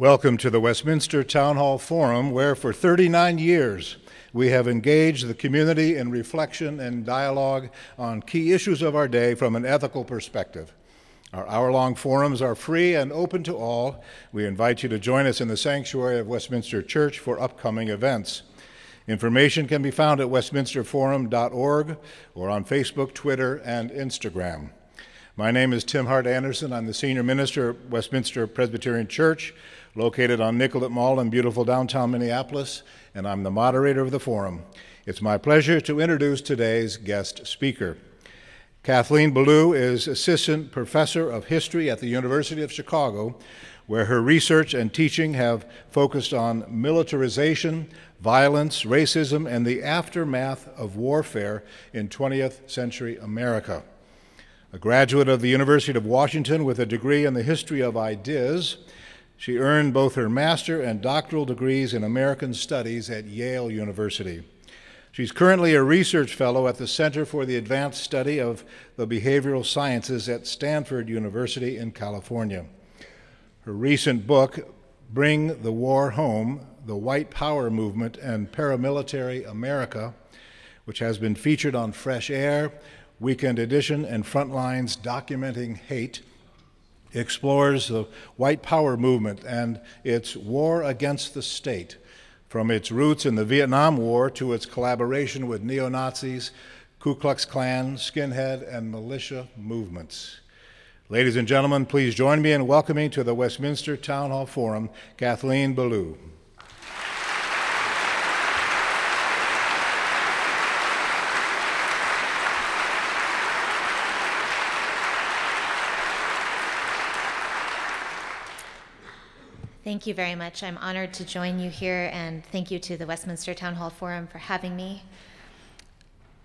Welcome to the Westminster Town Hall Forum, where for 39 years we have engaged the community in reflection and dialogue on key issues of our day from an ethical perspective. Our hour long forums are free and open to all. We invite you to join us in the sanctuary of Westminster Church for upcoming events. Information can be found at westminsterforum.org or on Facebook, Twitter, and Instagram. My name is Tim Hart Andersen. I'm the senior minister at Westminster Presbyterian Church located on Nicollet Mall in beautiful downtown Minneapolis, and I'm the moderator of the forum. It's my pleasure to introduce today's guest speaker. Kathleen Belew is Assistant Professor of History at the University of Chicago, where her research and teaching have focused on militarization, violence, racism, and the aftermath of warfare in 20th century America. A graduate of the University of Washington with a degree in the history of ideas, she earned both her master and doctoral degrees in American Studies at Yale University. She's currently a research fellow at the Center for the Advanced Study of the Behavioral Sciences at Stanford University in California. Her recent book, Bring the War Home The White Power Movement and Paramilitary America, which has been featured on Fresh Air, Weekend Edition, and Frontlines Documenting Hate, explores the white power movement and its war against the state, from its roots in the Vietnam War to its collaboration with neo Nazis, Ku Klux Klan, skinhead, and militia movements. Ladies and gentlemen, please join me in welcoming to the Westminster Town Hall Forum Kathleen Belew. Thank you very much. I'm honored to join you here, and thank you to the Westminster Town Hall Forum for having me.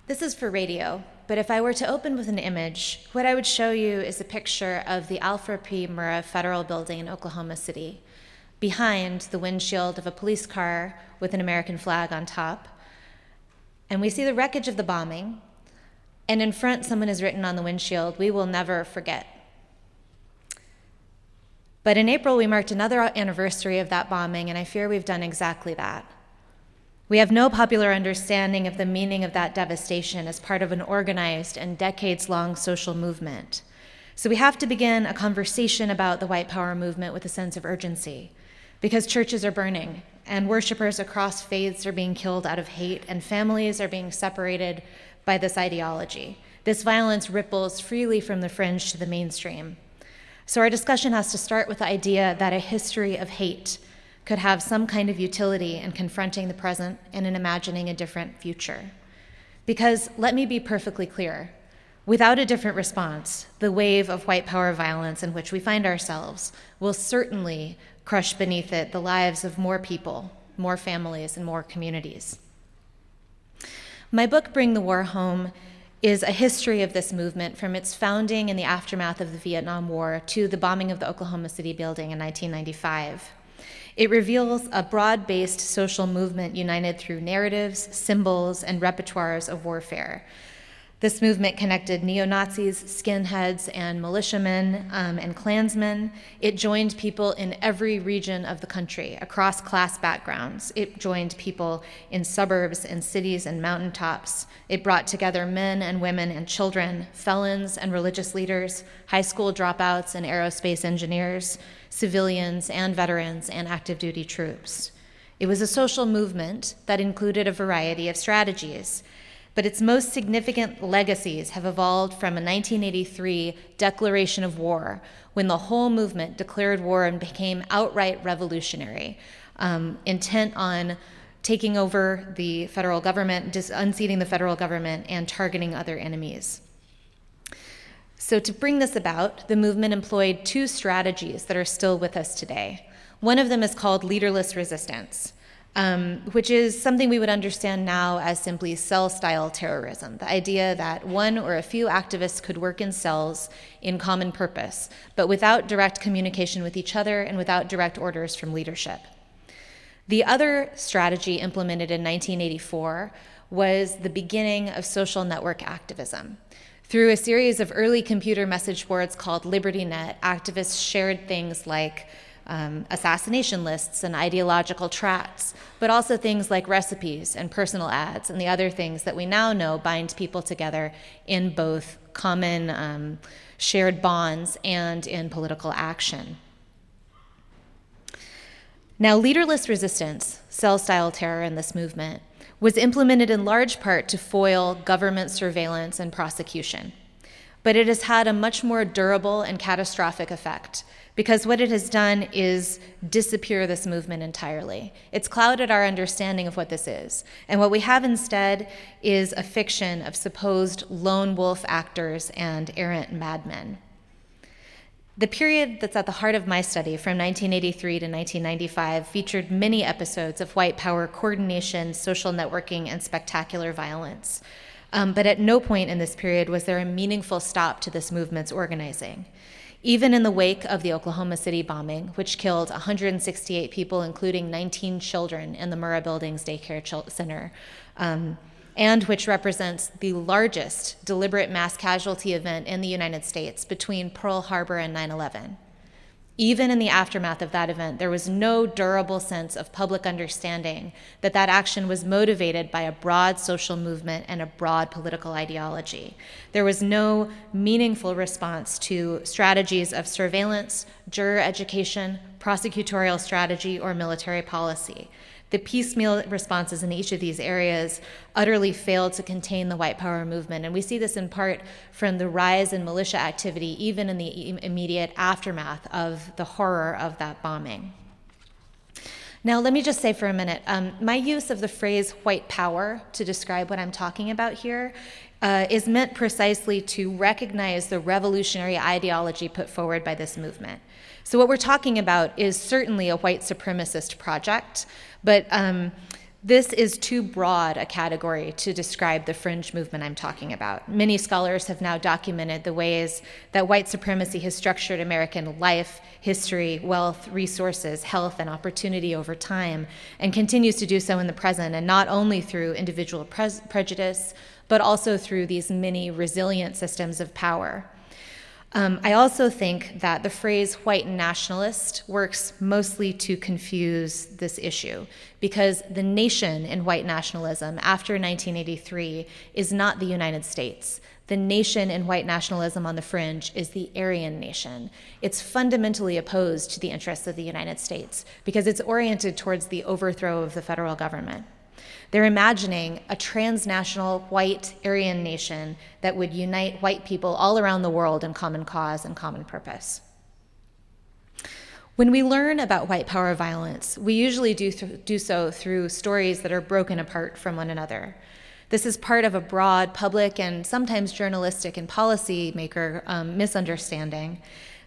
This is for radio, but if I were to open with an image, what I would show you is a picture of the Alfred P. Murrah Federal Building in Oklahoma City. Behind, the windshield of a police car with an American flag on top. And we see the wreckage of the bombing. And in front, someone has written on the windshield, We will never forget. But in April, we marked another anniversary of that bombing, and I fear we've done exactly that. We have no popular understanding of the meaning of that devastation as part of an organized and decades long social movement. So we have to begin a conversation about the white power movement with a sense of urgency, because churches are burning, and worshipers across faiths are being killed out of hate, and families are being separated by this ideology. This violence ripples freely from the fringe to the mainstream. So, our discussion has to start with the idea that a history of hate could have some kind of utility in confronting the present and in imagining a different future. Because let me be perfectly clear without a different response, the wave of white power violence in which we find ourselves will certainly crush beneath it the lives of more people, more families, and more communities. My book, Bring the War Home, is a history of this movement from its founding in the aftermath of the Vietnam War to the bombing of the Oklahoma City building in 1995. It reveals a broad based social movement united through narratives, symbols, and repertoires of warfare this movement connected neo Nazis, skinheads, and militiamen um, and Klansmen. It joined people in every region of the country, across class backgrounds. It joined people in suburbs and cities and mountaintops. It brought together men and women and children, felons and religious leaders, high school dropouts and aerospace engineers, civilians and veterans, and active duty troops. It was a social movement that included a variety of strategies but its most significant legacies have evolved from a 1983 declaration of war, when the whole movement declared war and became outright revolutionary, um, intent on taking over the federal government, unseating the federal government, and targeting other enemies. So, to bring this about, the movement employed two strategies that are still with us today. One of them is called leaderless resistance um, which is something we would understand now as simply cell style terrorism the idea that one or a few activists could work in cells in common purpose, but without direct communication with each other and without direct orders from leadership. The other strategy implemented in 1984 was the beginning of social network activism. Through a series of early computer message boards called LibertyNet, activists shared things like um, assassination lists and ideological tracts, but also things like recipes and personal ads and the other things that we now know bind people together in both common um, shared bonds and in political action. Now, leaderless resistance, cell style terror in this movement, was implemented in large part to foil government surveillance and prosecution. But it has had a much more durable and catastrophic effect because what it has done is disappear this movement entirely. It's clouded our understanding of what this is. And what we have instead is a fiction of supposed lone wolf actors and errant madmen. The period that's at the heart of my study, from 1983 to 1995, featured many episodes of white power coordination, social networking, and spectacular violence. Um, but at no point in this period was there a meaningful stop to this movement's organizing. Even in the wake of the Oklahoma City bombing, which killed 168 people, including 19 children, in the Murrah Buildings Daycare Center, um, and which represents the largest deliberate mass casualty event in the United States between Pearl Harbor and 9 11. Even in the aftermath of that event, there was no durable sense of public understanding that that action was motivated by a broad social movement and a broad political ideology. There was no meaningful response to strategies of surveillance, juror education, prosecutorial strategy, or military policy. The piecemeal responses in each of these areas utterly failed to contain the white power movement. And we see this in part from the rise in militia activity, even in the immediate aftermath of the horror of that bombing. Now, let me just say for a minute um, my use of the phrase white power to describe what I'm talking about here uh, is meant precisely to recognize the revolutionary ideology put forward by this movement. So, what we're talking about is certainly a white supremacist project, but um, this is too broad a category to describe the fringe movement I'm talking about. Many scholars have now documented the ways that white supremacy has structured American life, history, wealth, resources, health, and opportunity over time, and continues to do so in the present, and not only through individual pre- prejudice, but also through these many resilient systems of power. Um, I also think that the phrase white nationalist works mostly to confuse this issue because the nation in white nationalism after 1983 is not the United States. The nation in white nationalism on the fringe is the Aryan nation. It's fundamentally opposed to the interests of the United States because it's oriented towards the overthrow of the federal government. They're imagining a transnational white Aryan nation that would unite white people all around the world in common cause and common purpose. When we learn about white power violence, we usually do, th- do so through stories that are broken apart from one another. This is part of a broad public and sometimes journalistic and policymaker um, misunderstanding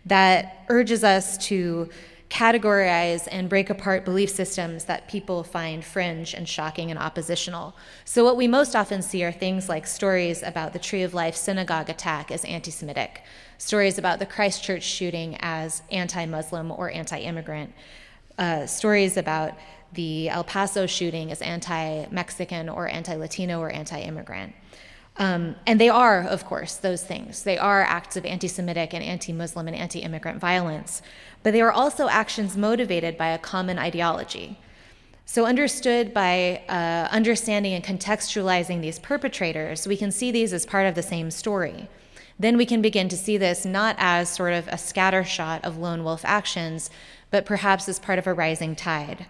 that urges us to categorize and break apart belief systems that people find fringe and shocking and oppositional. So, what we most often see are things like stories about the Tree of Life synagogue attack as anti Semitic, stories about the Christchurch shooting as anti Muslim or anti immigrant, uh, stories about the El Paso shooting as anti Mexican or anti Latino or anti immigrant. Um, and they are, of course, those things. They are acts of anti Semitic and anti Muslim and anti immigrant violence but they are also actions motivated by a common ideology. So, understood by uh, understanding and contextualizing these perpetrators, we can see these as part of the same story. Then we can begin to see this not as sort of a scattershot of lone wolf actions, but perhaps as part of a rising tide.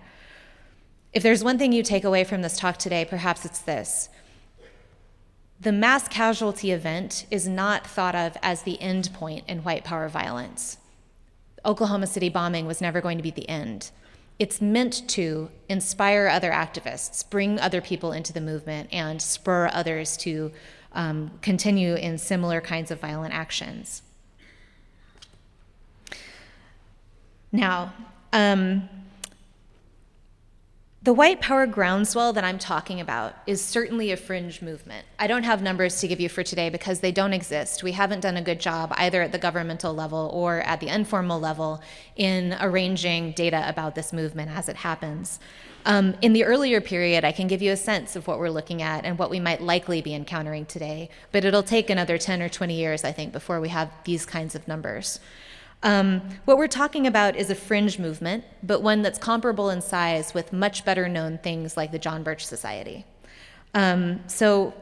If there's one thing you take away from this talk today, perhaps it's this. The mass casualty event is not thought of as the end point in white power violence. Oklahoma City bombing was never going to be the end. It's meant to inspire other activists, bring other people into the movement, and spur others to um, continue in similar kinds of violent actions. Now, um, the white power groundswell that I'm talking about is certainly a fringe movement. I don't have numbers to give you for today because they don't exist. We haven't done a good job either at the governmental level or at the informal level in arranging data about this movement as it happens. Um, in the earlier period, I can give you a sense of what we're looking at and what we might likely be encountering today, but it'll take another 10 or 20 years, I think, before we have these kinds of numbers. Um, what we're talking about is a fringe movement, but one that's comparable in size with much better known things like the John Birch Society. Um, so,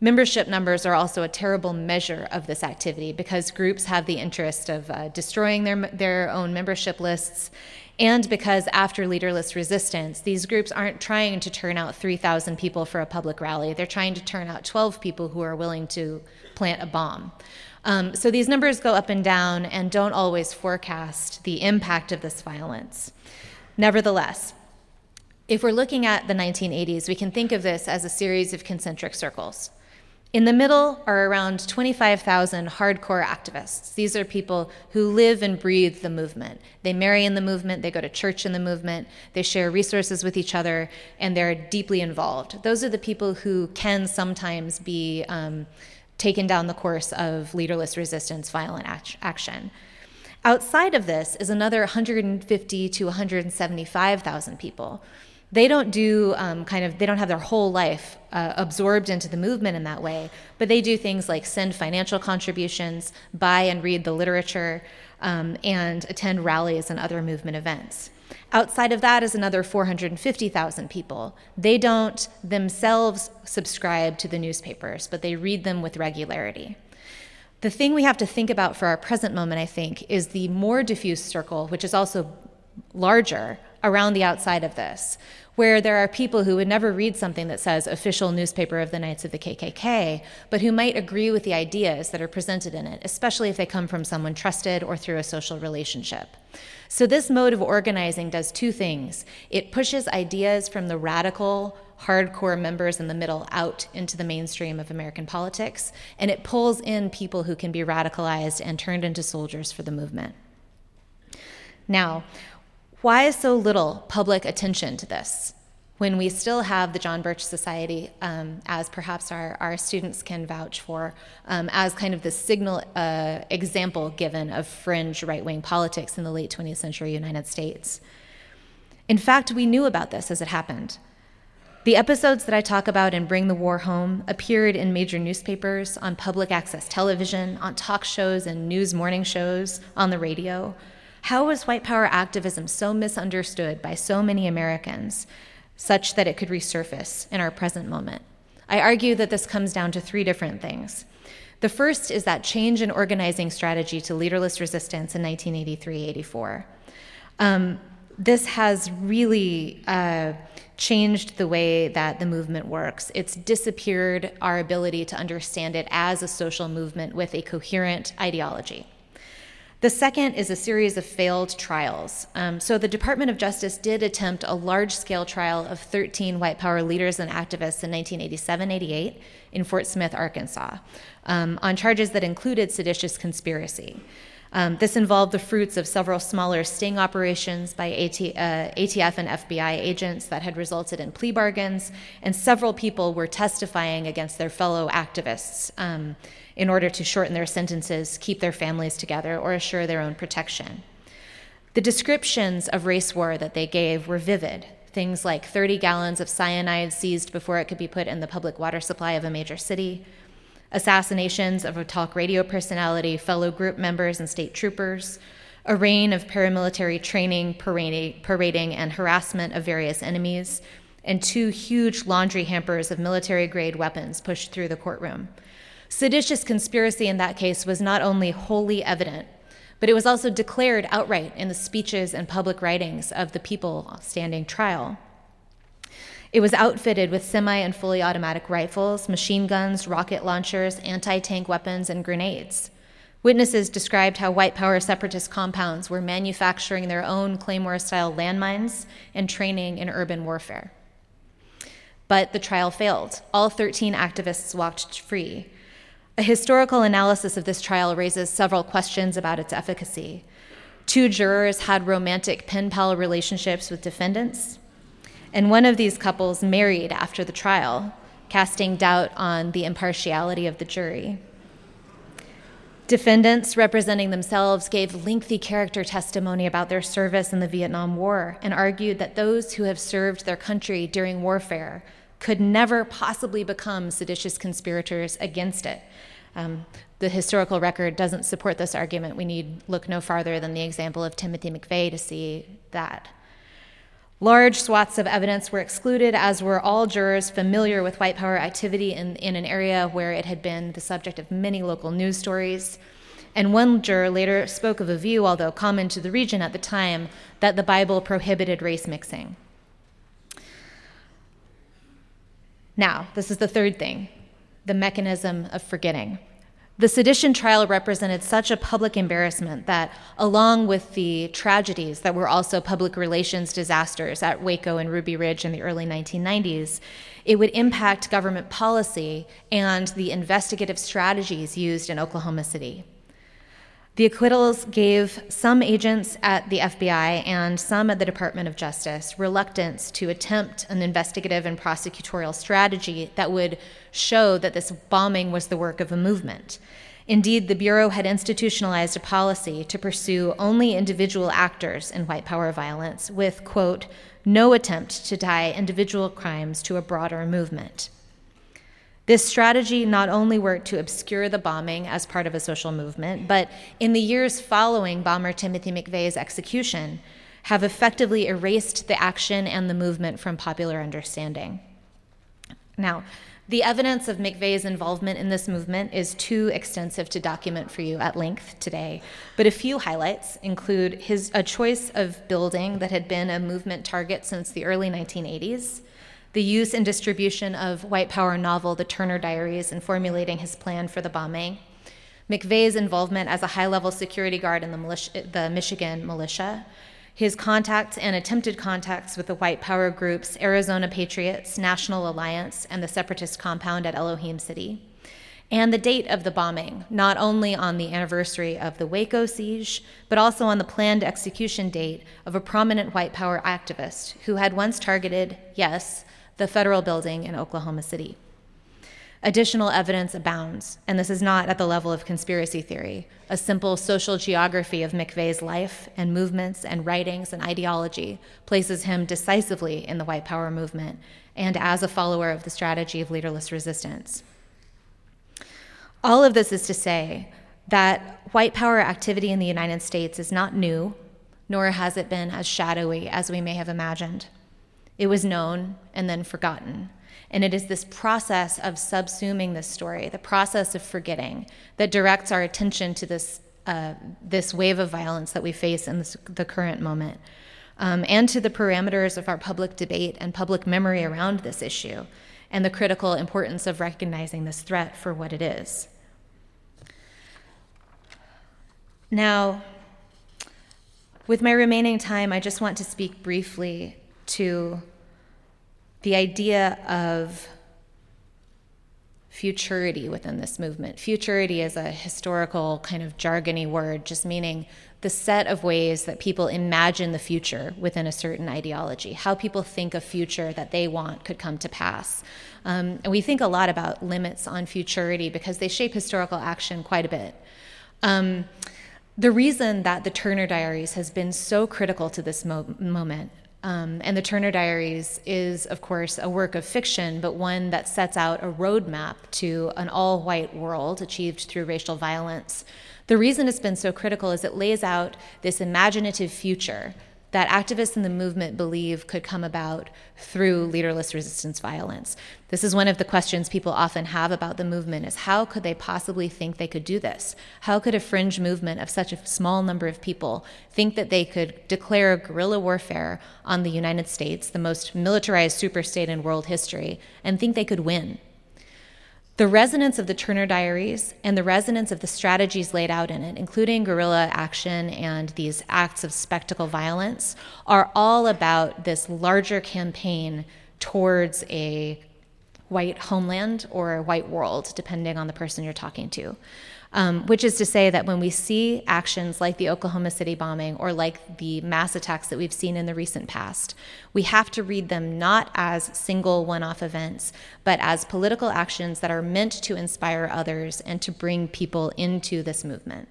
membership numbers are also a terrible measure of this activity because groups have the interest of uh, destroying their, their own membership lists and because after leaderless resistance, these groups aren't trying to turn out 3,000 people for a public rally. They're trying to turn out 12 people who are willing to plant a bomb. Um, so these numbers go up and down and don't always forecast the impact of this violence. Nevertheless, if we're looking at the 1980s, we can think of this as a series of concentric circles. In the middle are around 25,000 hardcore activists. These are people who live and breathe the movement. They marry in the movement, they go to church in the movement, they share resources with each other, and they're deeply involved. Those are the people who can sometimes be um, taken down the course of leaderless resistance, violent action. Outside of this is another 150 to 175,000 people they don't do um, kind of they don't have their whole life uh, absorbed into the movement in that way but they do things like send financial contributions buy and read the literature um, and attend rallies and other movement events outside of that is another 450000 people. They don't themselves subscribe to the newspapers but they read them with regularity. The thing we have to think about for our present moment i think is the more diffuse circle which is also larger around the outside of this where there are people who would never read something that says official newspaper of the Knights of the KKK, but who might agree with the ideas that are presented in it, especially if they come from someone trusted or through a social relationship. So, this mode of organizing does two things it pushes ideas from the radical, hardcore members in the middle out into the mainstream of American politics, and it pulls in people who can be radicalized and turned into soldiers for the movement. Now, why is so little public attention to this when we still have the John Birch Society, um, as perhaps our, our students can vouch for, um, as kind of the signal uh, example given of fringe right wing politics in the late 20th century United States? In fact, we knew about this as it happened. The episodes that I talk about in Bring the War Home appeared in major newspapers, on public access television, on talk shows and news morning shows, on the radio. How was white power activism so misunderstood by so many Americans, such that it could resurface in our present moment? I argue that this comes down to three different things. The first is that change in organizing strategy to leaderless resistance in 1983 84. Um, this has really uh, changed the way that the movement works. It's disappeared our ability to understand it as a social movement with a coherent ideology. The second is a series of failed trials. Um, so, the Department of Justice did attempt a large scale trial of 13 white power leaders and activists in 1987 88 in Fort Smith, Arkansas, um, on charges that included seditious conspiracy. Um, this involved the fruits of several smaller sting operations by AT, uh, ATF and FBI agents that had resulted in plea bargains, and several people were testifying against their fellow activists. Um, in order to shorten their sentences, keep their families together, or assure their own protection. The descriptions of race war that they gave were vivid. Things like 30 gallons of cyanide seized before it could be put in the public water supply of a major city, assassinations of a talk radio personality, fellow group members, and state troopers, a reign of paramilitary training, parading, and harassment of various enemies, and two huge laundry hampers of military grade weapons pushed through the courtroom. Seditious conspiracy in that case was not only wholly evident, but it was also declared outright in the speeches and public writings of the people standing trial. It was outfitted with semi and fully automatic rifles, machine guns, rocket launchers, anti tank weapons, and grenades. Witnesses described how white power separatist compounds were manufacturing their own Claymore style landmines and training in urban warfare. But the trial failed. All 13 activists walked free, a historical analysis of this trial raises several questions about its efficacy. Two jurors had romantic pen pal relationships with defendants, and one of these couples married after the trial, casting doubt on the impartiality of the jury. Defendants representing themselves gave lengthy character testimony about their service in the Vietnam War and argued that those who have served their country during warfare could never possibly become seditious conspirators against it, Um, the historical record doesn't support this argument. We need look no farther than the example of Timothy McVeigh to see that. Large swaths of evidence were excluded, as were all jurors familiar with white power activity in, in an area where it had been the subject of many local news stories. And one juror later spoke of a view, although common to the region at the time, that the Bible prohibited race mixing. Now, this is the third thing the mechanism of forgetting. The sedition trial represented such a public embarrassment that, along with the tragedies that were also public relations disasters at Waco and Ruby Ridge in the early 1990s, it would impact government policy and the investigative strategies used in Oklahoma City. The acquittals gave some agents at the FBI and some at the Department of Justice reluctance to attempt an investigative and prosecutorial strategy that would show that this bombing was the work of a movement. Indeed, the Bureau had institutionalized a policy to pursue only individual actors in white power violence with, quote, no attempt to tie individual crimes to a broader movement. This strategy not only worked to obscure the bombing as part of a social movement, but in the years following bomber Timothy McVeigh's execution, have effectively erased the action and the movement from popular understanding. Now, the evidence of McVeigh's involvement in this movement is too extensive to document for you at length today, but a few highlights include his a choice of building that had been a movement target since the early 1980s the use and distribution of white power novel The Turner Diaries in formulating his plan for the bombing, McVeigh's involvement as a high level security guard in the, militia, the Michigan militia, his contacts and attempted contacts with the white power groups Arizona Patriots, National Alliance, and the separatist compound at Elohim City, and the date of the bombing, not only on the anniversary of the Waco siege, but also on the planned execution date of a prominent white power activist who had once targeted, yes, the federal building in Oklahoma City. Additional evidence abounds, and this is not at the level of conspiracy theory. A simple social geography of McVeigh's life and movements and writings and ideology places him decisively in the white power movement and as a follower of the strategy of leaderless resistance. All of this is to say that white power activity in the United States is not new, nor has it been as shadowy as we may have imagined. It was known and then forgotten. And it is this process of subsuming this story, the process of forgetting, that directs our attention to this, uh, this wave of violence that we face in this, the current moment, um, and to the parameters of our public debate and public memory around this issue, and the critical importance of recognizing this threat for what it is. Now, with my remaining time, I just want to speak briefly to the idea of futurity within this movement. Futurity is a historical kind of jargony word, just meaning the set of ways that people imagine the future within a certain ideology, how people think a future that they want could come to pass. Um, and we think a lot about limits on futurity because they shape historical action quite a bit. Um, the reason that the Turner Diaries has been so critical to this mo- moment um, and the Turner Diaries is, of course, a work of fiction, but one that sets out a roadmap to an all white world achieved through racial violence. The reason it's been so critical is it lays out this imaginative future that activists in the movement believe could come about through leaderless resistance violence. This is one of the questions people often have about the movement is how could they possibly think they could do this? How could a fringe movement of such a small number of people think that they could declare guerrilla warfare on the United States, the most militarized superstate in world history, and think they could win? The resonance of the Turner Diaries and the resonance of the strategies laid out in it, including guerrilla action and these acts of spectacle violence, are all about this larger campaign towards a white homeland or a white world, depending on the person you're talking to um, which is to say that when we see actions like the Oklahoma City bombing or like the mass attacks that we've seen in the recent past, we have to read them not as single one off events, but as political actions that are meant to inspire others and to bring people into this movement.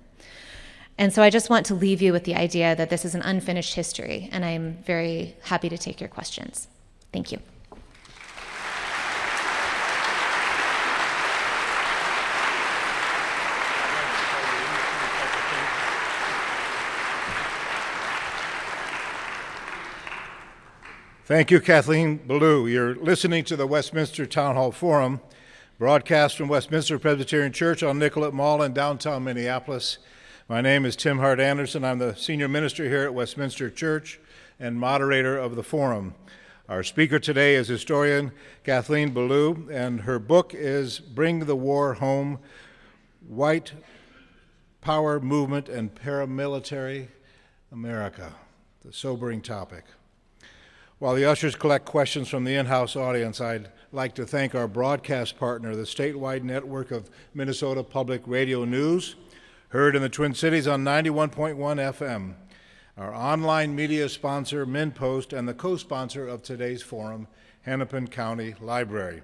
And so I just want to leave you with the idea that this is an unfinished history, and I'm very happy to take your questions. Thank you. Thank you, Kathleen Belew. You're listening to the Westminster Town Hall Forum, broadcast from Westminster Presbyterian Church on Nicollet Mall in downtown Minneapolis. My name is Tim Hart Andersen. I'm the senior minister here at Westminster Church and moderator of the forum. Our speaker today is historian Kathleen Belew, and her book is Bring the War Home White Power Movement and Paramilitary America, the sobering topic. While the ushers collect questions from the in house audience, I'd like to thank our broadcast partner, the statewide network of Minnesota Public Radio News, heard in the Twin Cities on 91.1 FM, our online media sponsor, MinnPost, and the co sponsor of today's forum, Hennepin County Library.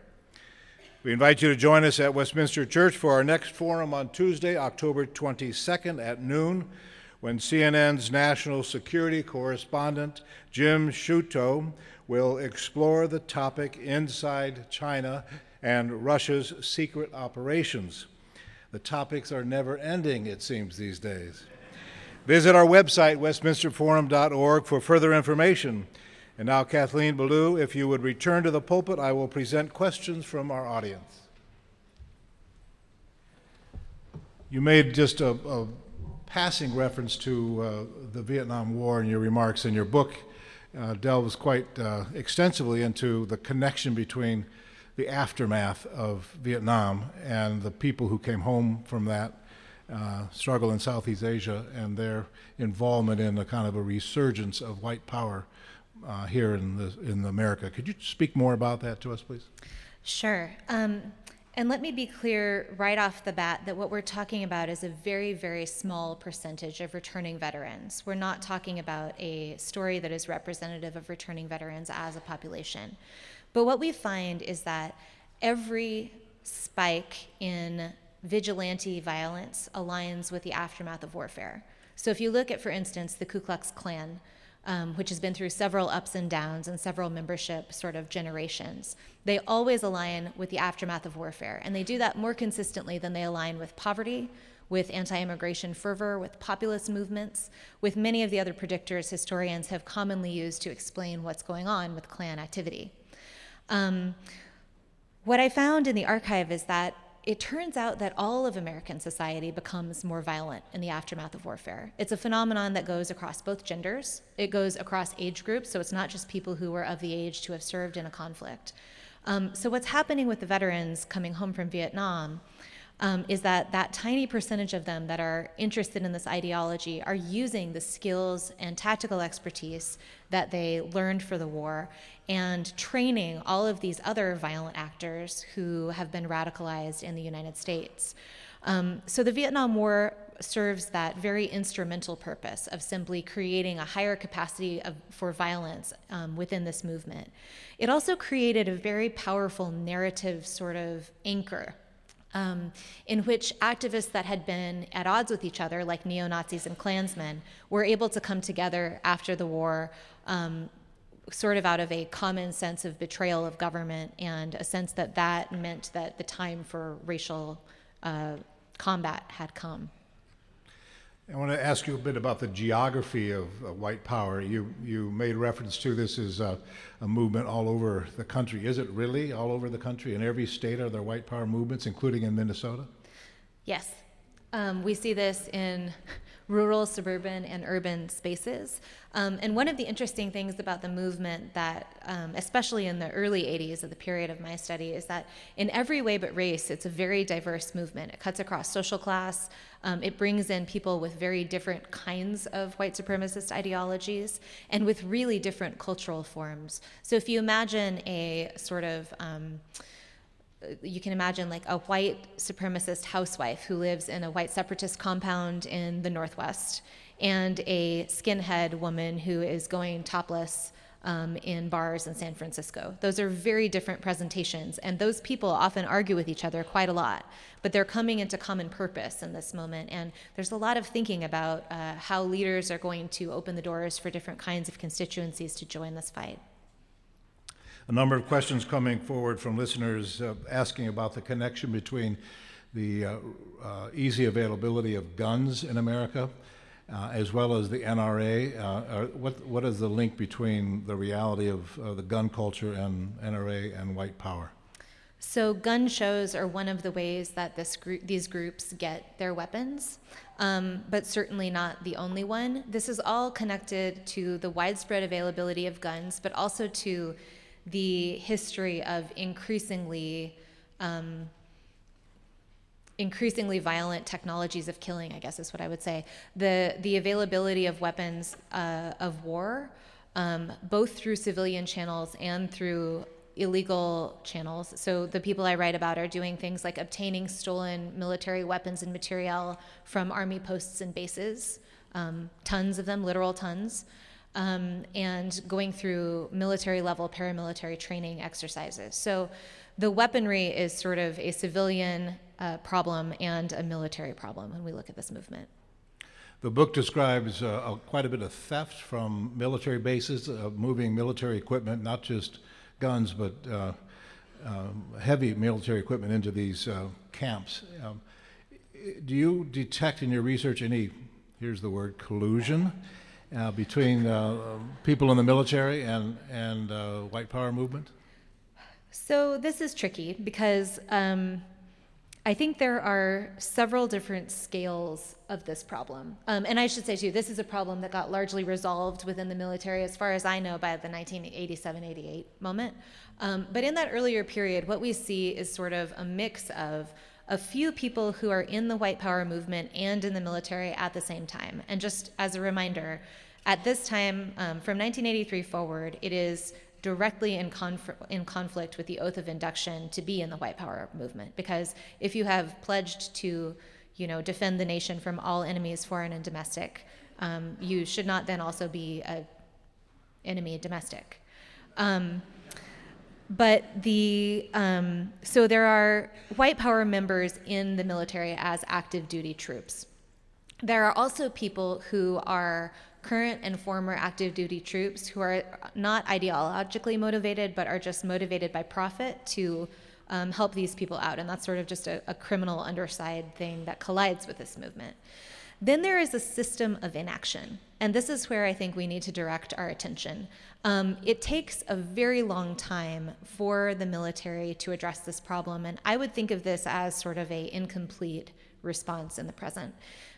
We invite you to join us at Westminster Church for our next forum on Tuesday, October 22nd at noon when CNN's national security correspondent, Jim Sciutto, will explore the topic inside China and Russia's secret operations. The topics are never ending, it seems, these days. Visit our website, westminsterforum.org, for further information. And now, Kathleen Belew, if you would return to the pulpit, I will present questions from our audience. You made just a, a passing reference to uh, the Vietnam War in your remarks, in your book uh, delves quite uh, extensively into the connection between the aftermath of Vietnam and the people who came home from that uh, struggle in Southeast Asia and their involvement in a kind of a resurgence of white power uh, here in the in America. Could you speak more about that to us, please? Sure. Um, and let me be clear right off the bat that what we're talking about is a very, very small percentage of returning veterans. We're not talking about a story that is representative of returning veterans as a population. But what we find is that every spike in vigilante violence aligns with the aftermath of warfare. So if you look at, for instance, the Ku Klux Klan, um, which has been through several ups and downs and several membership sort of generations. They always align with the aftermath of warfare, and they do that more consistently than they align with poverty, with anti immigration fervor, with populist movements, with many of the other predictors historians have commonly used to explain what's going on with Klan activity. Um, what I found in the archive is that it turns out that all of American society becomes more violent in the aftermath of warfare. It's a phenomenon that goes across both genders, it goes across age groups, so it's not just people who were of the age to have served in a conflict. Um, so, what's happening with the veterans coming home from Vietnam um, is that that tiny percentage of them that are interested in this ideology are using the skills and tactical expertise that they learned for the war and training all of these other violent actors who have been radicalized in the United States. Um, so the Vietnam War serves that very instrumental purpose of simply creating a higher capacity of, for violence um, within this movement. It also created a very powerful narrative sort of anchor um, in which activists that had been at odds with each other, like neo Nazis and Klansmen, were able to come together after the war, um, sort of out of a common sense of betrayal of government and a sense that that meant that the time for racial uh, combat had come. I want to ask you a bit about the geography of uh, white power. You, you made reference to this as a, a, movement all over the country. Is it really all over the country? In every state are there white power movements, including in Minnesota? Yes. Um, we see this in rural, suburban, and urban spaces. Um, and one of the interesting things about the movement that, um, especially in the early 80s of the period of my study, is that in every way but race, it's a very diverse movement. It cuts across social class, um, it brings in people with very different kinds of white supremacist ideologies and with really different cultural forms. So if you imagine a sort of um, you can imagine like a white supremacist housewife who lives in a white separatist compound in the Northwest and a skinhead woman who is going topless um, in bars in San Francisco. Those are very different presentations, and those people often argue with each other quite a lot, but they're coming into common purpose in this moment. And there's a lot of thinking about uh, how leaders are going to open the doors for different kinds of constituencies to join this fight a number of questions coming forward from listeners uh, asking about the connection between the uh, uh, easy availability of guns in America uh, as well as the NRA. Uh, what, what is the link between the reality of uh, the gun culture and NRA and white power? So, gun shows are one of the ways that this group, these groups get their weapons, um, but certainly not the only one. This is all connected to the widespread availability of guns, but also to the history of increasingly um, increasingly violent technologies of killing, I guess is what I would say. The, the availability of weapons uh, of war, um, both through civilian channels and through illegal channels. So the people I write about are doing things like obtaining stolen military weapons and material from army posts and bases, um, tons of them, literal tons. Um, and going through military level paramilitary training exercises. So the weaponry is sort of a civilian uh, problem and a military problem when we look at this movement. The book describes uh, quite a bit of theft from military bases, uh, moving military equipment, not just guns, but uh, um, heavy military equipment into these uh, camps. Um, do you detect in your research any, here's the word, collusion uh, between people in the military and, and white power movement? So this is tricky because um, I think there are several different scales of this problem. Um, and I should say, too, this is a problem that got largely resolved within the military, as far as I know, by the 1987 88 moment. Um, but in that earlier period, what we see is sort of a mix of a few people who are in the white power movement and in the military at the same time. And just as a reminder, at this time, um, from 1983 forward, it is directly in, conf- in conflict with the oath of induction to be in the white power movement because if you have pledged to you know defend the nation from all enemies foreign and domestic um, you should not then also be a enemy domestic um, but the um, so there are white power members in the military as active duty troops there are also people who are current and former active duty troops who are not ideologically motivated, but are just motivated by profit to um, help these people out. And that's sort of just a, a criminal underside thing that collides with this movement. Then there is a system of inaction. And this is where I think we need to direct our attention. Um, it takes a very long time for the military to address this problem. And I would think of this as sort of a incomplete response in the present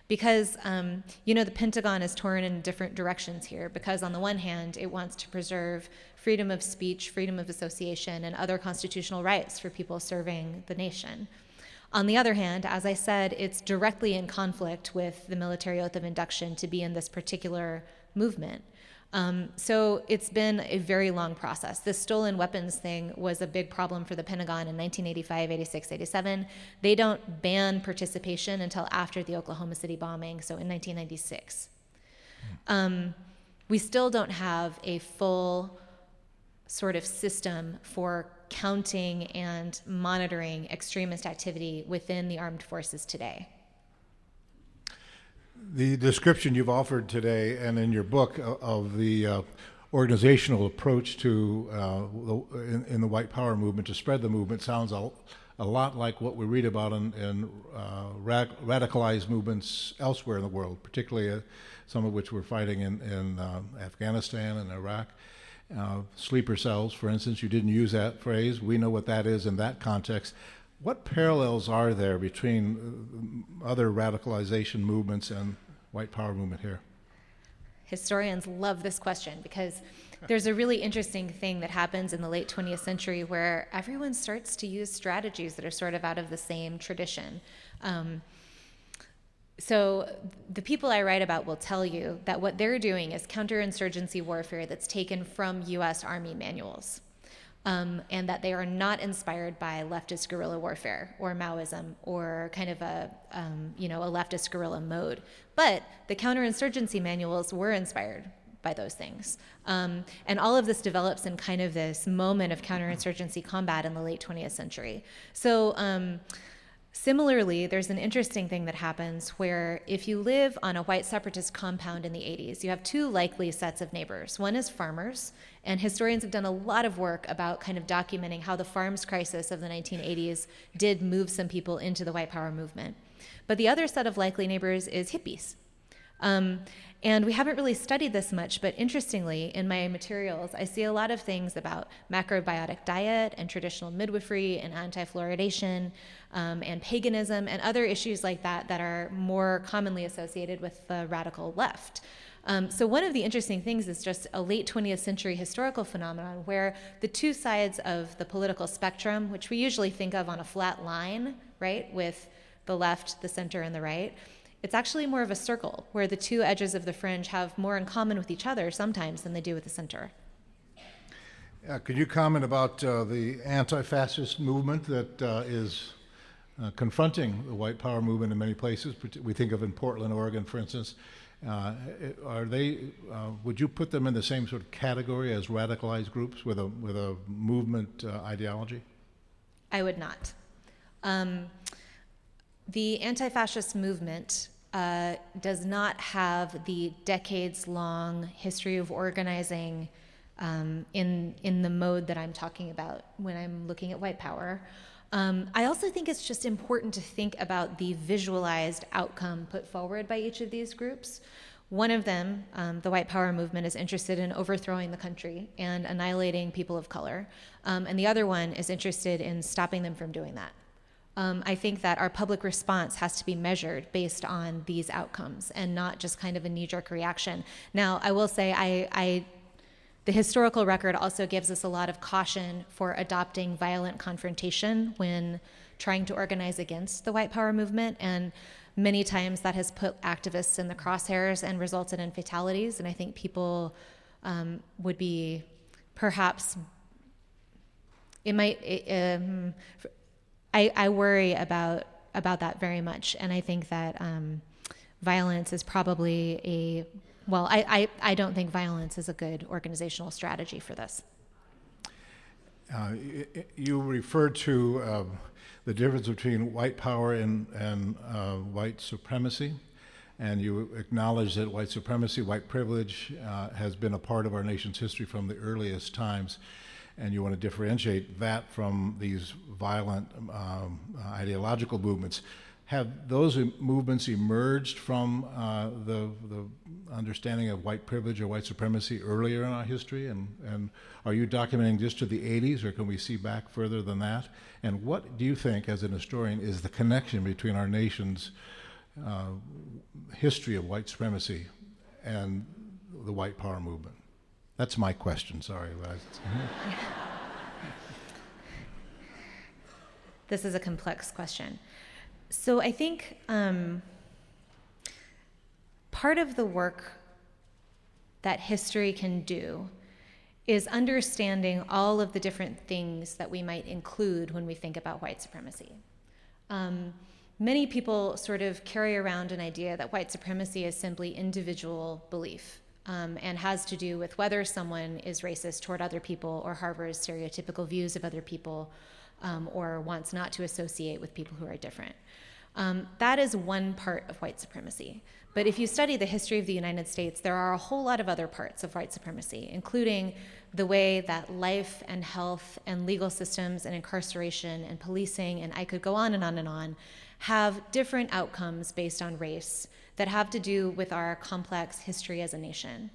because um, you know the Pentagon is torn in different directions here. Because on the one hand, it wants to preserve freedom of speech, freedom of association, and other constitutional rights for people serving the nation. On the other hand, as I said, it's directly in conflict with the military oath of induction to be in this particular movement. Um, so it's been a very long process. This stolen weapons thing was a big problem for the Pentagon in 1985, 86, 87. They don't ban participation until after the Oklahoma City bombing, so in 1996. Um, we still don't have a full sort of system for counting and monitoring extremist activity within the armed forces today. The description you've offered today and in your book of the uh, organizational approach to uh, the, in, in, the white power movement to spread the movement sounds a, a lot like what we read about in, in uh, radicalized movements elsewhere in the world, particularly uh, some of which we're fighting in, in uh, Afghanistan and Iraq. Uh, sleeper cells, for instance, you didn't use that phrase. We know what that is in that context. What parallels are there between uh, other radicalization movements and white power movement here? Historians love this question because there's a really interesting thing that happens in the late 20th century where everyone starts to use strategies that are sort of out of the same tradition. Um, so the people I write about will tell you that what they're doing is counterinsurgency warfare that's taken from US Army manuals um, and that they are not inspired by leftist guerrilla warfare or Maoism or kind of a um, you know a leftist guerrilla mode. But the counterinsurgency manuals were inspired by those things, um, and all of this develops in kind of this moment of counterinsurgency combat in the late 20th century. So um, Similarly, there's an interesting thing that happens where if you live on a white separatist compound in the 80s, you have two likely sets of neighbors. One is farmers, and historians have done a lot of work about kind of documenting how the farms crisis of the 1980s did move some people into the white power movement. But the other set of likely neighbors is hippies. Um, and we haven't really studied this much, but interestingly, in my materials, I see a lot of things about macrobiotic diet and traditional midwifery and anti fluoridation um, and paganism and other issues like that that are more commonly associated with the radical left. Um, so, one of the interesting things is just a late 20th century historical phenomenon where the two sides of the political spectrum, which we usually think of on a flat line, right, with the left, the center, and the right, it's actually more of a circle where the two edges of the fringe have more in common with each other sometimes than they do with the center. Uh, could you comment about uh, the anti fascist movement that uh, is uh, confronting the white power movement in many places? We think of in Portland, Oregon, for instance. Uh, are they? Uh, would you put them in the same sort of category as radicalized groups with a with a movement uh, ideology? I would not. Um, the anti-fascist movement uh, does not have the decades-long history of organizing um, in in the mode that I'm talking about when I'm looking at white power. Um, I also think it's just important to think about the visualized outcome put forward by each of these groups. One of them, um, the White Power Movement, is interested in overthrowing the country and annihilating people of color. Um, and the other one is interested in stopping them from doing that. Um, I think that our public response has to be measured based on these outcomes and not just kind of a knee jerk reaction. Now, I will say, I, I the historical record also gives us a lot of caution for adopting violent confrontation when trying to organize against the white power movement. And many times that has put activists in the crosshairs and resulted in fatalities. And I think people um, would be perhaps, it might, it, um, I, I, worry about, about that very much. And I think that um, violence is probably a well, I, I, I don't think violence is a good organizational strategy for this. Uh, you referred to uh, the difference between white power and, and uh, white supremacy, and you acknowledge that white supremacy, white privilege, uh, has been a part of our nation's history from the earliest times, and you want to differentiate that from these violent um, ideological movements have those movements emerged from uh, the, the understanding of white privilege or white supremacy earlier in our history? And, and are you documenting just to the 80s, or can we see back further than that? And what do you think, as an historian, is the connection between our nation's uh, history of white supremacy and the white power movement? That's my question, sorry. this is a complex question. So I think um, part of the work that history can do is understanding all of the different things that we might include when we think about white supremacy. Um, many people sort of carry around an idea that white supremacy is simply individual belief um, and has to do with whether someone is racist toward other people or harbors stereotypical views of other people um, or wants not to associate with people who are different. Um, that is one part of white supremacy. But if you study the history of the United States, there are a whole lot of other parts of white supremacy, including the way that life and health and legal systems and incarceration and policing, and I could go on and on and on, have different outcomes based on race that have to do with our complex history as a nation.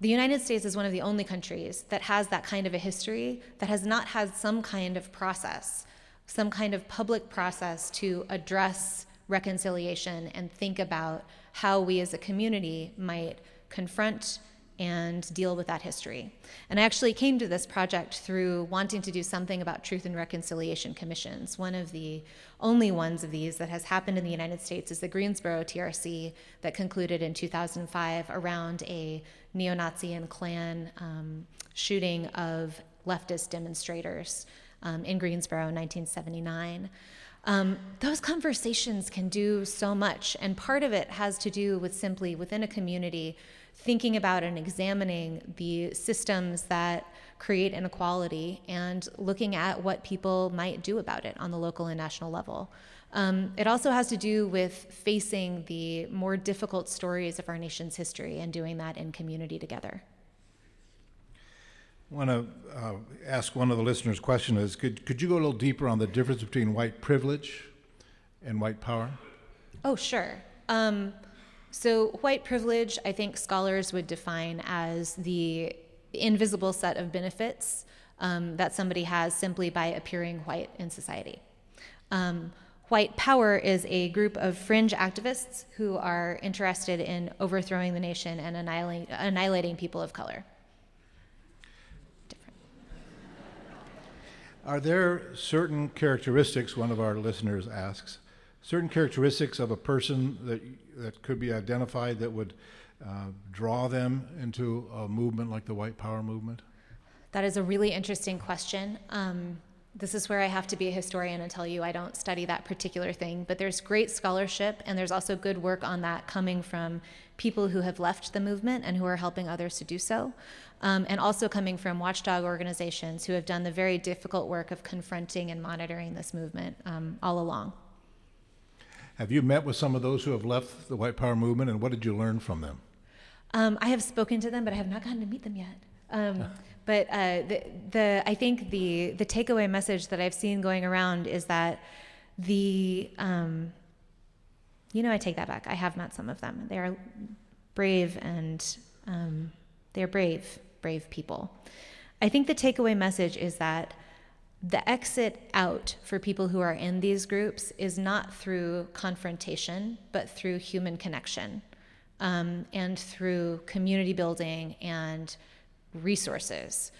The United States is one of the only countries that has that kind of a history that has not had some kind of process, some kind of public process to address reconciliation and think about how we as a community might confront and deal with that history. And I actually came to this project through wanting to do something about truth and reconciliation commissions. One of the only ones of these that has happened in the United States is the Greensboro TRC that concluded in 2005 around a neo Nazi and Klan um, shooting of leftist demonstrators um, in Greensboro in 1979. Um, those conversations can do so much, and part of it has to do with simply within a community thinking about and examining the systems that create inequality and looking at what people might do about it on the local and national level. Um, it also has to do with facing the more difficult stories of our nation's history and doing that in community together. I want to uh, ask one of the listeners' question is could, could you go a little deeper on the difference between white privilege and white power? Oh, sure. Um, So, white privilege, I think scholars would define as the invisible set of benefits um, that somebody has simply by appearing white in society. Um, white power is a group of fringe activists who are interested in overthrowing the nation and annihilating, annihilating people of color. Are there certain characteristics, one of our listeners asks, certain characteristics of a person that, that could be identified that would uh, draw them into a movement like the white power movement? That is a really interesting question. Um, this is where I have to be a historian and tell you I don't study that particular thing, but there's great scholarship and there's also good work on that coming from people who have left the movement and who are helping others to do so, um, and also coming from watchdog organizations who have done the very difficult work of confronting and monitoring this movement um, all along. Have you met with some of those who have left the white power movement and what did you learn from them? Um, I have spoken to them, but I have not gotten to meet them yet. Um, but uh, the, the, I think the, the takeaway message that I've seen going around is that the, um, you know, I take that back. I have met some of them. They are brave and um, they're brave, brave people. I think the takeaway message is that the exit out for people who are in these groups is not through confrontation, but through human connection um, and through community building and resources.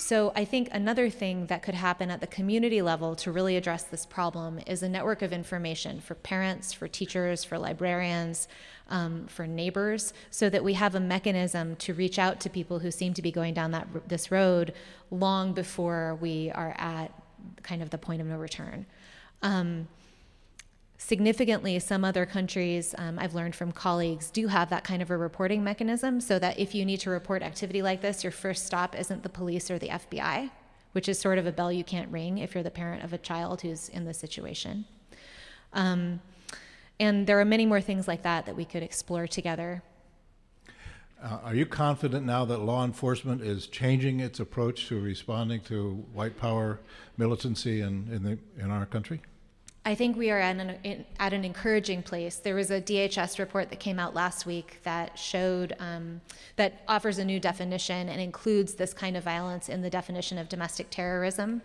So, I think another thing that could happen at the community level to really address this problem is a network of information for parents, for teachers, for librarians, um, for neighbors, so that we have a mechanism to reach out to people who seem to be going down that this road long before we are at kind of the point of no return. Um, Significantly, some other countries, um, I've learned from colleagues, do have that kind of a reporting mechanism so that if you need to report activity like this, your first stop isn't the police or the FBI, which is sort of a bell you can't ring if you're the parent of a child who's in this situation. Um, and there are many more things like that that we could explore together. Uh, are you confident now that law enforcement is changing its approach to responding to white power militancy in, in, the, in our country? I think we are at an, at an encouraging place. There was a DHS report that came out last week that showed um, that offers a new definition and includes this kind of violence in the definition of domestic terrorism.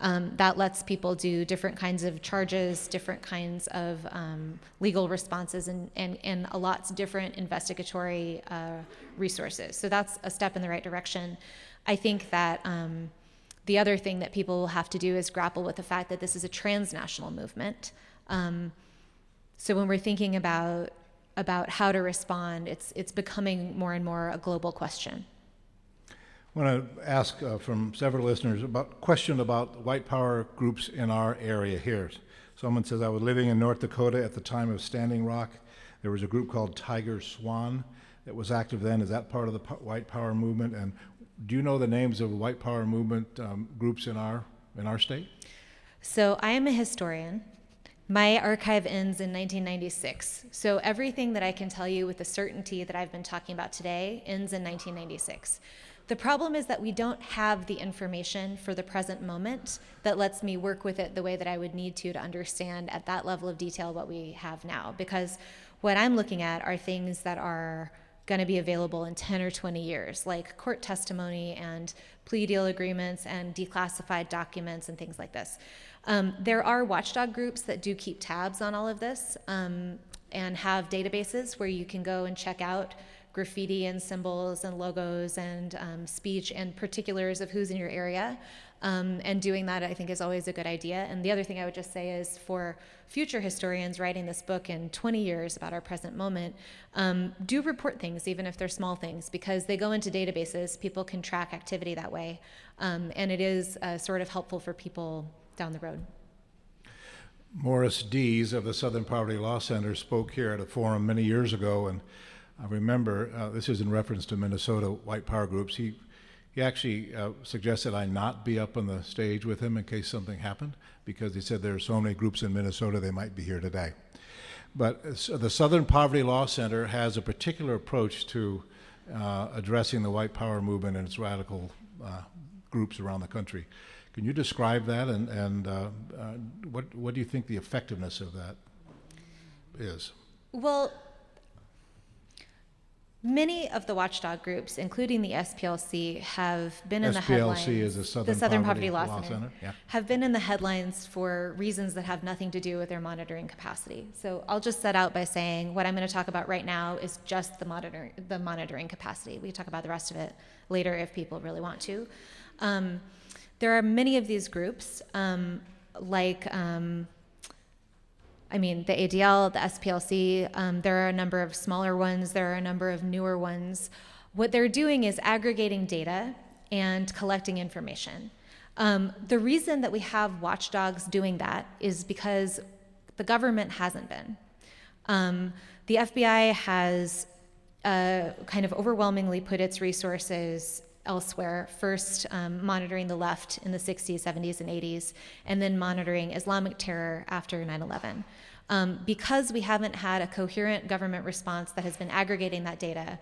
Um, that lets people do different kinds of charges, different kinds of um, legal responses, and, and, and a lot different investigatory uh, resources. So that's a step in the right direction. I think that um, the other thing that people will have to do is grapple with the fact that this is a transnational movement. Um, so when we're thinking about about how to respond, it's it's becoming more and more a global question. I want to ask uh, from several listeners about question about white power groups in our area here. Someone says I was living in North Dakota at the time of Standing Rock. There was a group called TigerSwan that was active then. Is that part of the white power movement? And do you know the names of white power movement um, groups in our in our state? So I am a historian. My archive ends in 1996. So everything that I can tell you with the certainty that I've been talking about today ends in 1996. The problem is that we don't have the information for the present moment that lets me work with it the way that I would need to to understand at that level of detail what we have now. Because what I'm looking at are things that are going to be available in 10 or 20 years, like court testimony and plea deal agreements and declassified documents and things like this. Um, there are watchdog groups that do keep tabs on all of this um, and have databases where you can go and check out graffiti and symbols and logos and um, speech and particulars of who's in your area. Um, and doing that, I think, is always a good idea. And the other thing I would just say is for future historians writing this book in 20 years about our present moment, um, do report things, even if they're small things, because they go into databases. People can track activity that way. Um, and it is uh, sort of helpful for people down the road. Morris Dees of the Southern Poverty Law Center spoke here at a forum many years ago, and I remember uh, this is in reference to Minnesota white power groups. He he actually uh, suggested I not be up on the stage with him in case something happened because he said there are so many groups in Minnesota they might be here today. But uh, the Southern Poverty Law Center has a particular approach to uh, addressing the white power movement and its radical uh, groups around the country. Can you describe that and, and uh, what, what do you think the effectiveness of that is? Well, Many of the watchdog groups, including the SPLC, have been in the headlines. SPLC is the Southern Poverty, Poverty Law, Law Center, Center, yeah. have been in the headlines for reasons that have nothing to do with their monitoring capacity. So I'll just set out by saying what I'm going to talk about right now is just the monitoring the monitoring capacity. We can talk about the rest of it later if people really want to. Um, there are many of these groups, um, like. Um, I mean, the ADL, the SPLC, um, there are a number of smaller ones, there are a number of newer ones. What they're doing is aggregating data and collecting information. Um, the reason that we have watchdogs doing that is because the government hasn't been. Um, the FBI has uh, kind of overwhelmingly put its resources elsewhere, first um, monitoring the left in the 60s, 70s, and 80s, and then monitoring Islamic terror after 9 11. Um, because we haven't had a coherent government response that has been aggregating that data,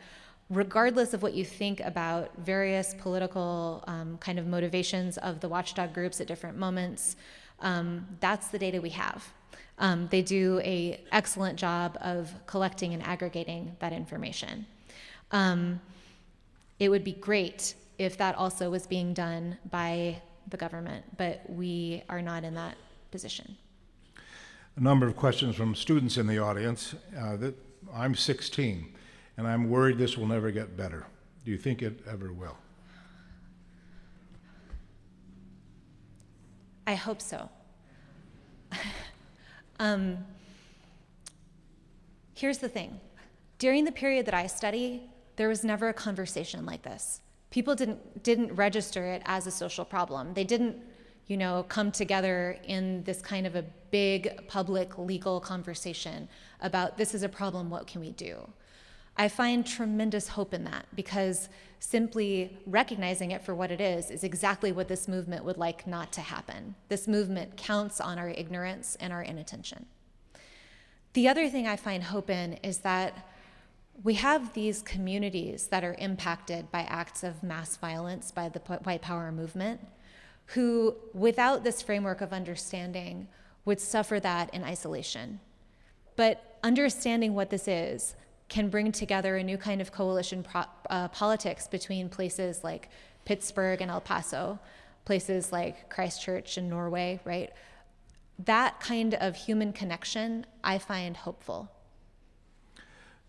regardless of what you think about various political um, kind of motivations of the watchdog groups at different moments, um, that's the data we have. Um, they do a excellent job of collecting and aggregating that information. It would be great if that also was being done by the government, but we are not in that position. A number of questions from students in the audience. Uh, that, I'm 16, and I'm worried this will never get better. Do you think it ever will? I hope so. um, here's the thing during the period that I study, there was never a conversation like this. People didn't, didn't register it as a social problem. They didn't, you know, come together in this kind of a big public legal conversation about this is a problem, what can we do? I find tremendous hope in that because simply recognizing it for what it is is exactly what this movement would like not to happen. This movement counts on our ignorance and our inattention. The other thing I find hope in is that we have these communities that are impacted by acts of mass violence by the white power movement who, without this framework of understanding, would suffer that in isolation. But understanding what this is can bring together a new kind of coalition pro- uh, politics between places like Pittsburgh and El Paso, places like Christchurch and Norway, right? That kind of human connection I find hopeful.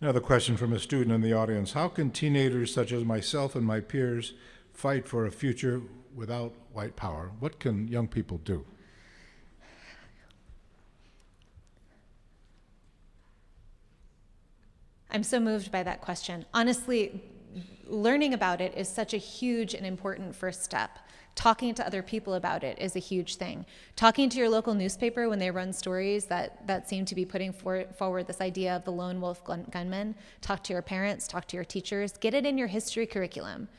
Another question from a student in the audience How can teenagers such as myself and my peers fight for a future without white power? What can young people do? I'm so moved by that question. Honestly, learning about it is such a huge and important first step. Talking to other people about it is a huge thing. Talking to your local newspaper when they run stories that, that seem to be putting for, forward this idea of the lone wolf gun, gunman. Talk to your parents, talk to your teachers, get it in your history curriculum.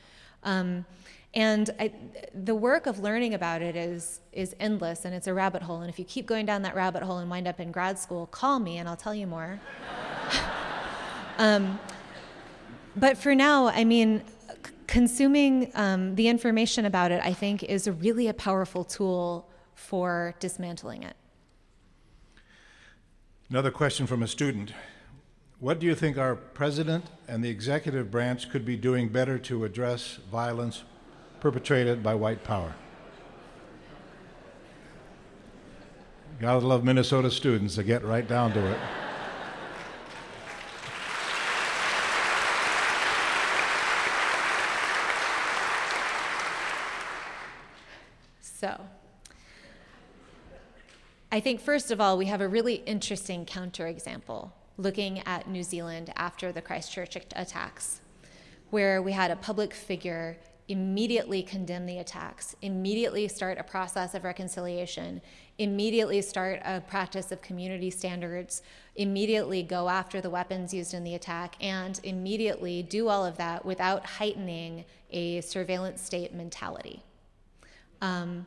Um, and I, the work of learning about it is, is endless and it's a rabbit hole. And if you keep going down that rabbit hole and wind up in grad school, call me and I'll tell you more. um, but for now, I mean, consuming um, the information about it, I think, is really a powerful tool for dismantling it. Another question from a student. What do you think our president and the executive branch could be doing better to address violence perpetrated by white power? Gotta love Minnesota students to get right down to it. So, I think first of all, we have a really interesting counterexample looking at New Zealand after the Christchurch attacks, where we had a public figure immediately condemn the attacks, immediately start a process of reconciliation, immediately start a practice of community standards, immediately go after the weapons used in the attack, and immediately do all of that without heightening a surveillance state mentality. Um,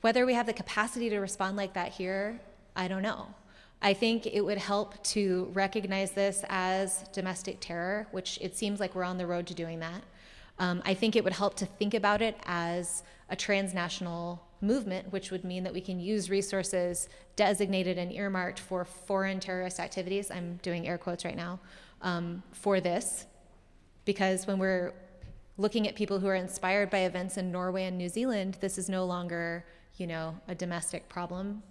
whether we have the capacity to respond like that here, I don't know. I think it would help to recognize this as domestic terror, which it seems like we're on the road to doing that. Um, I think it would help to think about it as a transnational movement, which would mean that we can use resources designated and earmarked for foreign terrorist activities. I'm doing air quotes right now um, for this Because when we're looking at people who are inspired by events in Norway and New Zealand, this is no longer, you know, a domestic problem,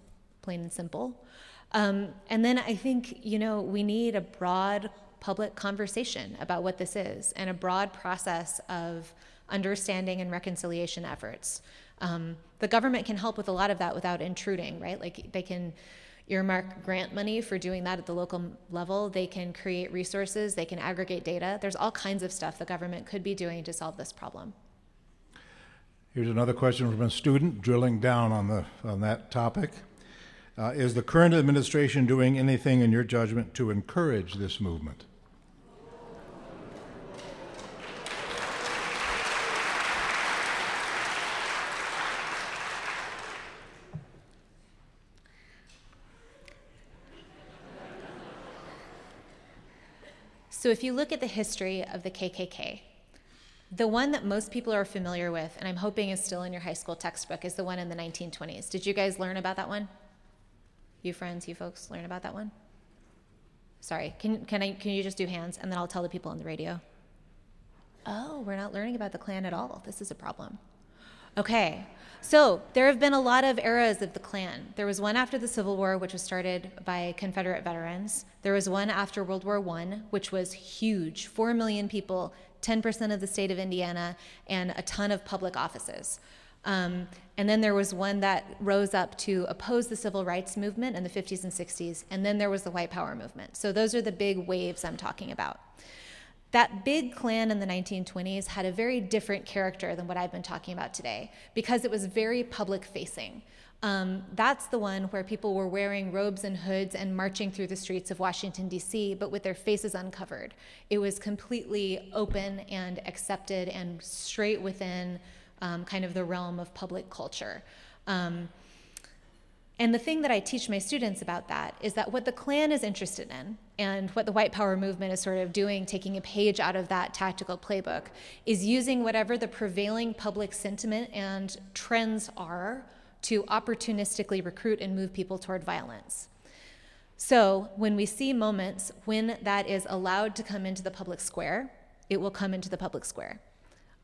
plain and simple. Um, and then I think, you know, we need a broad public conversation about what this is and a broad process of understanding and reconciliation efforts. Um, the government can help with a lot of that without intruding, right? Like they can earmark grant money for doing that at the local level. They can create resources, they can aggregate data. There's all kinds of stuff the government could be doing to solve this problem. Here's another question from a student drilling down on, the, on that topic. Uh, is the current administration doing anything, in your judgment, to encourage this movement? So, if you look at the history of the KKK, the one that most people are familiar with, and I'm hoping is still in your high school textbook, is the one in the 1920s. Did you guys learn about that one? You friends, you folks, learn about that one? Sorry, can, can, I, can you just do hands and then I'll tell the people on the radio? Oh, we're not learning about the Klan at all. This is a problem. Okay, so there have been a lot of eras of the Klan. There was one after the Civil War, which was started by Confederate veterans. There was one after World War I, which was huge 4 million people, 10% of the state of Indiana, and a ton of public offices. Um, and then there was one that rose up to oppose the civil rights movement in the 50s and 60s. And then there was the white power movement. So those are the big waves I'm talking about. That big Klan in the 1920s had a very different character than what I've been talking about today because it was very public facing. Um, that's the one where people were wearing robes and hoods and marching through the streets of Washington, D.C., but with their faces uncovered. It was completely open and accepted and straight within um, kind of the realm of public culture. Um, and the thing that I teach my students about that is that what the Klan is interested in and what the white power movement is sort of doing, taking a page out of that tactical playbook, is using whatever the prevailing public sentiment and trends are to opportunistically recruit and move people toward violence. So when we see moments when that is allowed to come into the public square, it will come into the public square.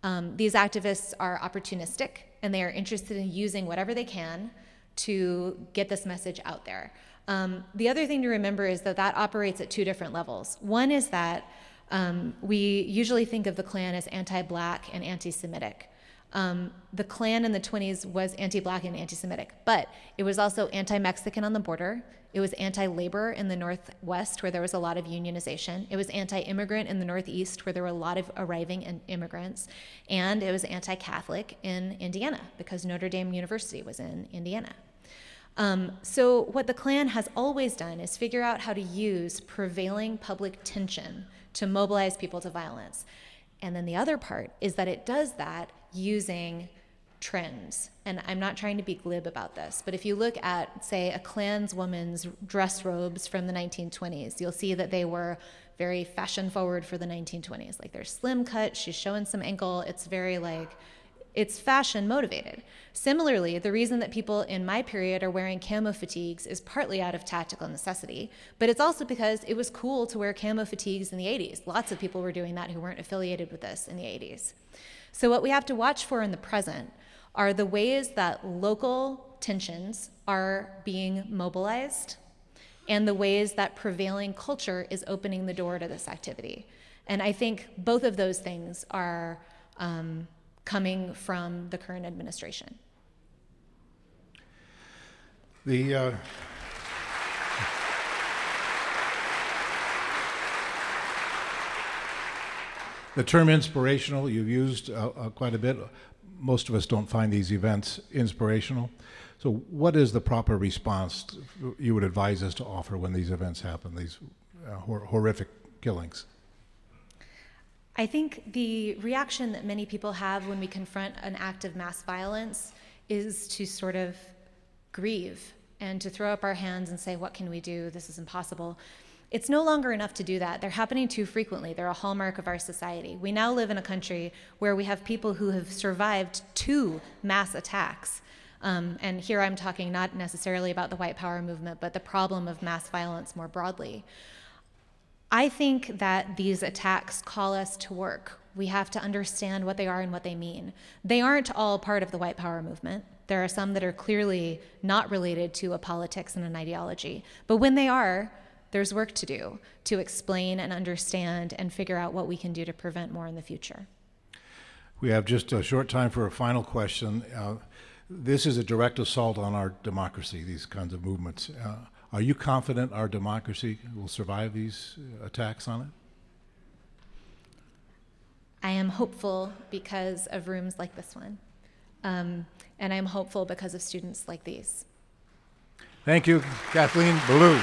Um, these activists are opportunistic and they are interested in using whatever they can to get this message out there. Um, the other thing to remember is that that operates at two different levels. One is that um, we usually think of the Klan as anti black and anti Semitic. Um, the Klan in the 20s was anti black and anti Semitic, but it was also anti Mexican on the border. It was anti labor in the Northwest, where there was a lot of unionization. It was anti immigrant in the Northeast, where there were a lot of arriving immigrants. And it was anti Catholic in Indiana, because Notre Dame University was in Indiana. Um, so, what the Klan has always done is figure out how to use prevailing public tension to mobilize people to violence. And then the other part is that it does that using trends. And I'm not trying to be glib about this, but if you look at, say, a Klanswoman's dress robes from the 1920s, you'll see that they were very fashion forward for the 1920s. Like they're slim cut, she's showing some ankle. It's very like, it's fashion motivated. Similarly, the reason that people in my period are wearing camo fatigues is partly out of tactical necessity, but it's also because it was cool to wear camo fatigues in the 80s. Lots of people were doing that who weren't affiliated with this in the 80s. So, what we have to watch for in the present are the ways that local tensions are being mobilized and the ways that prevailing culture is opening the door to this activity. And I think both of those things are um, coming from the current administration. The uh, the term inspirational you've used uh, uh, quite a bit. Most of us don't find these events inspirational. So, what is the proper response you would advise us to offer when these events happen, these uh, hor- horrific killings? I think the reaction that many people have when we confront an act of mass violence is to sort of grieve and to throw up our hands and say, What can we do? This is impossible. It's no longer enough to do that. They're happening too frequently. They're a hallmark of our society. We now live in a country where we have people who have survived two mass attacks. Um, and here I'm talking not necessarily about the white power movement, but the problem of mass violence more broadly. I think that these attacks call us to work. We have to understand what they are and what they mean. They aren't all part of the white power movement. There are some that are clearly not related to a politics and an ideology. But when they are, there's work to do to explain and understand and figure out what we can do to prevent more in the future. We have just a short time for a final question. Uh, this is a direct assault on our democracy, these kinds of movements. Uh, are you confident our democracy will survive these attacks on it? I am hopeful because of rooms like this one. Um, and I'm hopeful because of students like these. Thank you, Kathleen Belew.